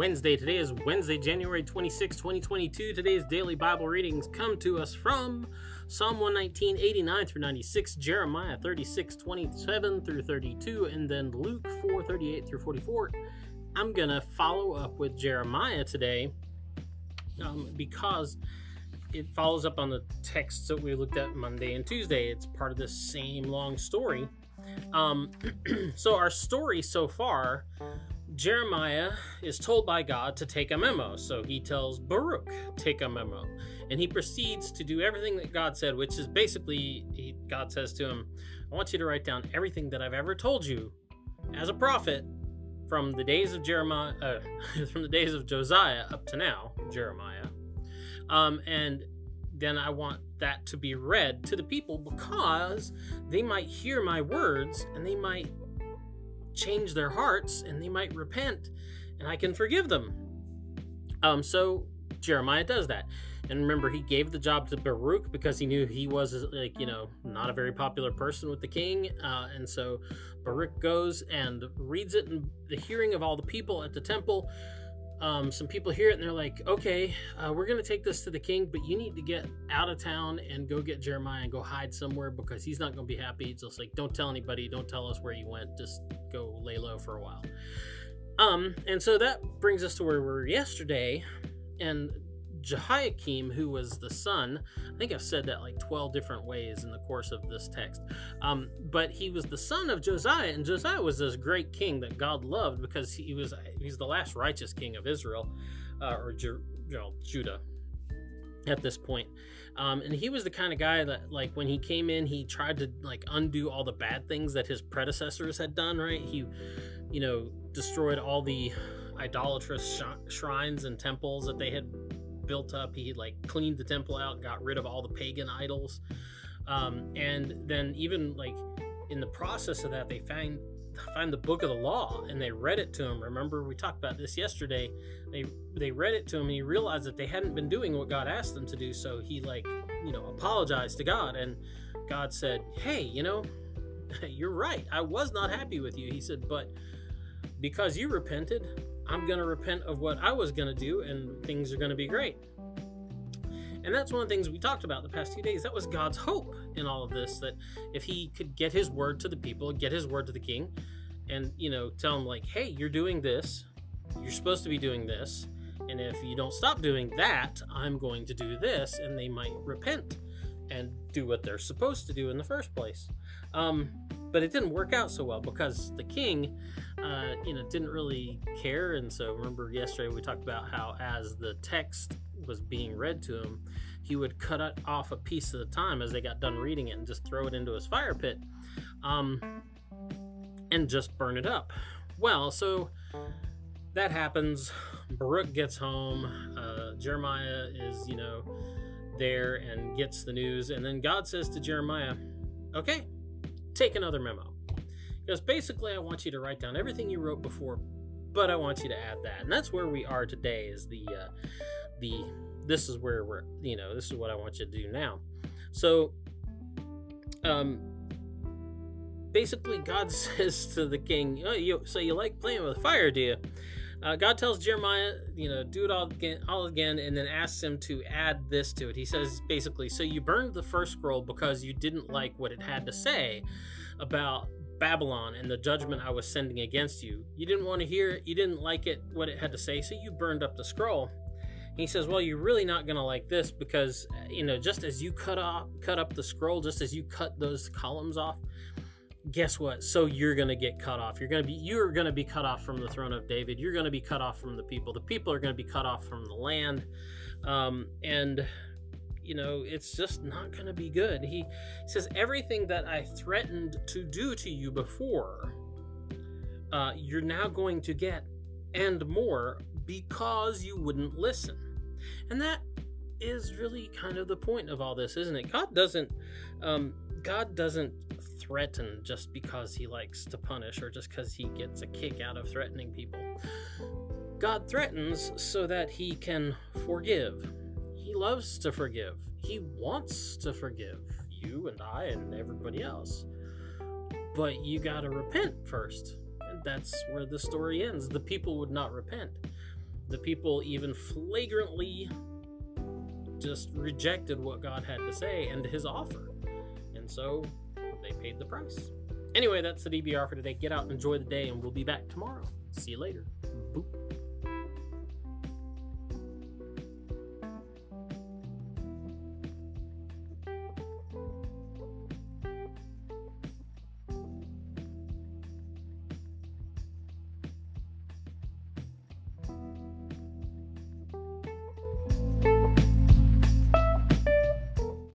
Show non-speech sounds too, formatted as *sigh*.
Wednesday. Today is Wednesday, January 26, 2022. Today's daily Bible readings come to us from Psalm 119, 89 through 96, Jeremiah 36, 27 through 32, and then Luke 4, 38 through 44. I'm going to follow up with Jeremiah today um, because it follows up on the texts that we looked at Monday and Tuesday. It's part of the same long story. Um, *clears throat* so, our story so far Jeremiah is told by God to take a memo, so he tells Baruch, take a memo. And he proceeds to do everything that God said, which is basically, he, God says to him, I want you to write down everything that I've ever told you as a prophet from the days of Jeremiah, uh, *laughs* from the days of Josiah up to now, Jeremiah. Um, and then I want that to be read to the people because they might hear my words and they might change their hearts and they might repent and I can forgive them. Um, so Jeremiah does that. And remember, he gave the job to Baruch because he knew he was, like, you know, not a very popular person with the king. Uh, and so Baruch goes and reads it in the hearing of all the people at the temple um, some people hear it and they're like, okay, uh, we're going to take this to the king, but you need to get out of town and go get Jeremiah and go hide somewhere because he's not going to be happy. It's just like, don't tell anybody, don't tell us where you went, just go lay low for a while. Um, and so that brings us to where we were yesterday. And Jehoiakim, who was the son, I think I've said that like 12 different ways in the course of this text, um, but he was the son of Josiah, and Josiah was this great king that God loved because he was he's the last righteous king of Israel, uh, or you know, Judah at this point. Um, and he was the kind of guy that like when he came in he tried to like undo all the bad things that his predecessors had done right he you know destroyed all the idolatrous sh- shrines and temples that they had built up. He like cleaned the temple out, got rid of all the pagan idols, um, and then even like in the process of that, they find find the book of the law and they read it to him. Remember we talked about this yesterday. They they read it to him and he realized that they hadn't been doing what God asked them to do. So he like you know apologized to God and God said, "Hey, you know, *laughs* you're right. I was not happy with you." He said, "But because you repented, I'm going to repent of what I was going to do and things are going to be great. And that's one of the things we talked about the past few days. That was God's hope in all of this that if he could get his word to the people, get his word to the king, and, you know, tell him, like, hey, you're doing this, you're supposed to be doing this, and if you don't stop doing that, I'm going to do this, and they might repent and do what they're supposed to do in the first place. Um, but it didn't work out so well because the king uh, you know, didn't really care. And so remember yesterday we talked about how as the text was being read to him, he would cut off a piece at a time as they got done reading it and just throw it into his fire pit um, and just burn it up. Well, so that happens. Baruch gets home. Uh, Jeremiah is, you know, there and gets the news. And then God says to Jeremiah, okay, take another memo. Because basically, I want you to write down everything you wrote before, but I want you to add that, and that's where we are today. Is the uh, the this is where we're you know this is what I want you to do now. So, um, basically, God *laughs* says to the king, oh, you, "So you like playing with fire, do you?" Uh, God tells Jeremiah, you know, do it all again, all again, and then asks him to add this to it. He says basically, so you burned the first scroll because you didn't like what it had to say about Babylon and the judgment I was sending against you. You didn't want to hear it, you didn't like it, what it had to say, so you burned up the scroll. he says, Well, you're really not going to like this because, you know, just as you cut off, cut up the scroll, just as you cut those columns off, guess what? So you're going to get cut off. You're going to be, you're going to be cut off from the throne of David. You're going to be cut off from the people. The people are going to be cut off from the land. Um, and you know, it's just not going to be good. He says, Everything that I threatened to do to you before, uh, you're now going to get, and more, because you wouldn't listen. And that is really kind of the point of all this, isn't it? God doesn't, um, God doesn't threaten just because he likes to punish or just because he gets a kick out of threatening people. God threatens so that he can forgive he loves to forgive. He wants to forgive you and I and everybody else. But you got to repent first. And that's where the story ends. The people would not repent. the people even flagrantly just rejected what God had to say and his offer. And so they paid the price. Anyway, that's the DBR for today. Get out, and enjoy the day, and we'll be back tomorrow. See you later. Boop.